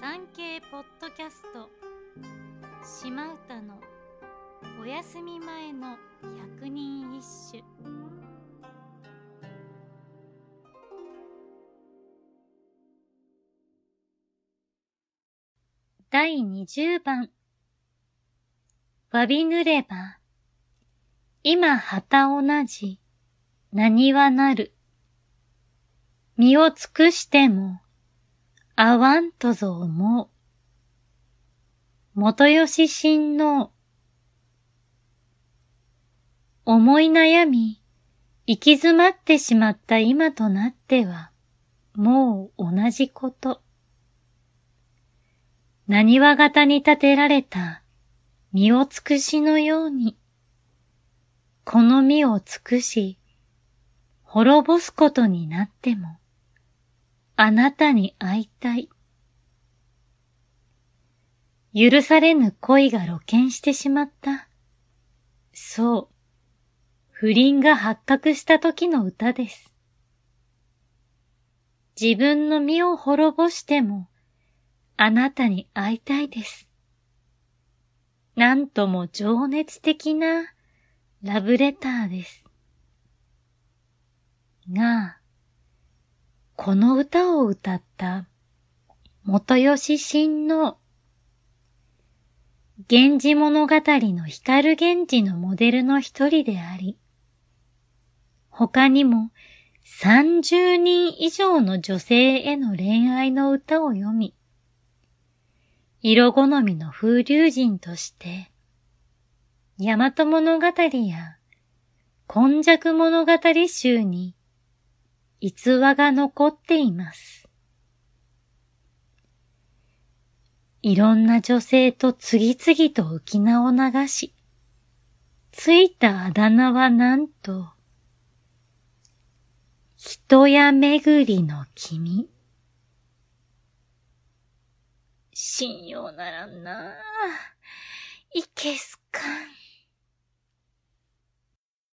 産経ポッドキャスト。島唄のお休み前の百人一首。第二十番。わびぬれば今旗同じ何はなる。身を尽くしてもあわんとぞ思う。元吉親王。思い悩み、行き詰まってしまった今となっては、もう同じこと。何は型に立てられた身を尽くしのように、この身を尽くし、滅ぼすことになっても、あなたに会いたい。許されぬ恋が露見してしまった。そう。不倫が発覚した時の歌です。自分の身を滅ぼしても、あなたに会いたいです。なんとも情熱的なラブレターです。が、この歌を歌った元吉親王。源氏物語の光源氏のモデルの一人であり、他にも30人以上の女性への恋愛の歌を読み、色好みの風流人として、大和物語や今昔物語集に逸話が残っています。いろんな女性と次々と浮き名を流し、ついたあだ名はなんと、人や巡りの君。信用ならんなあ。いけすかん。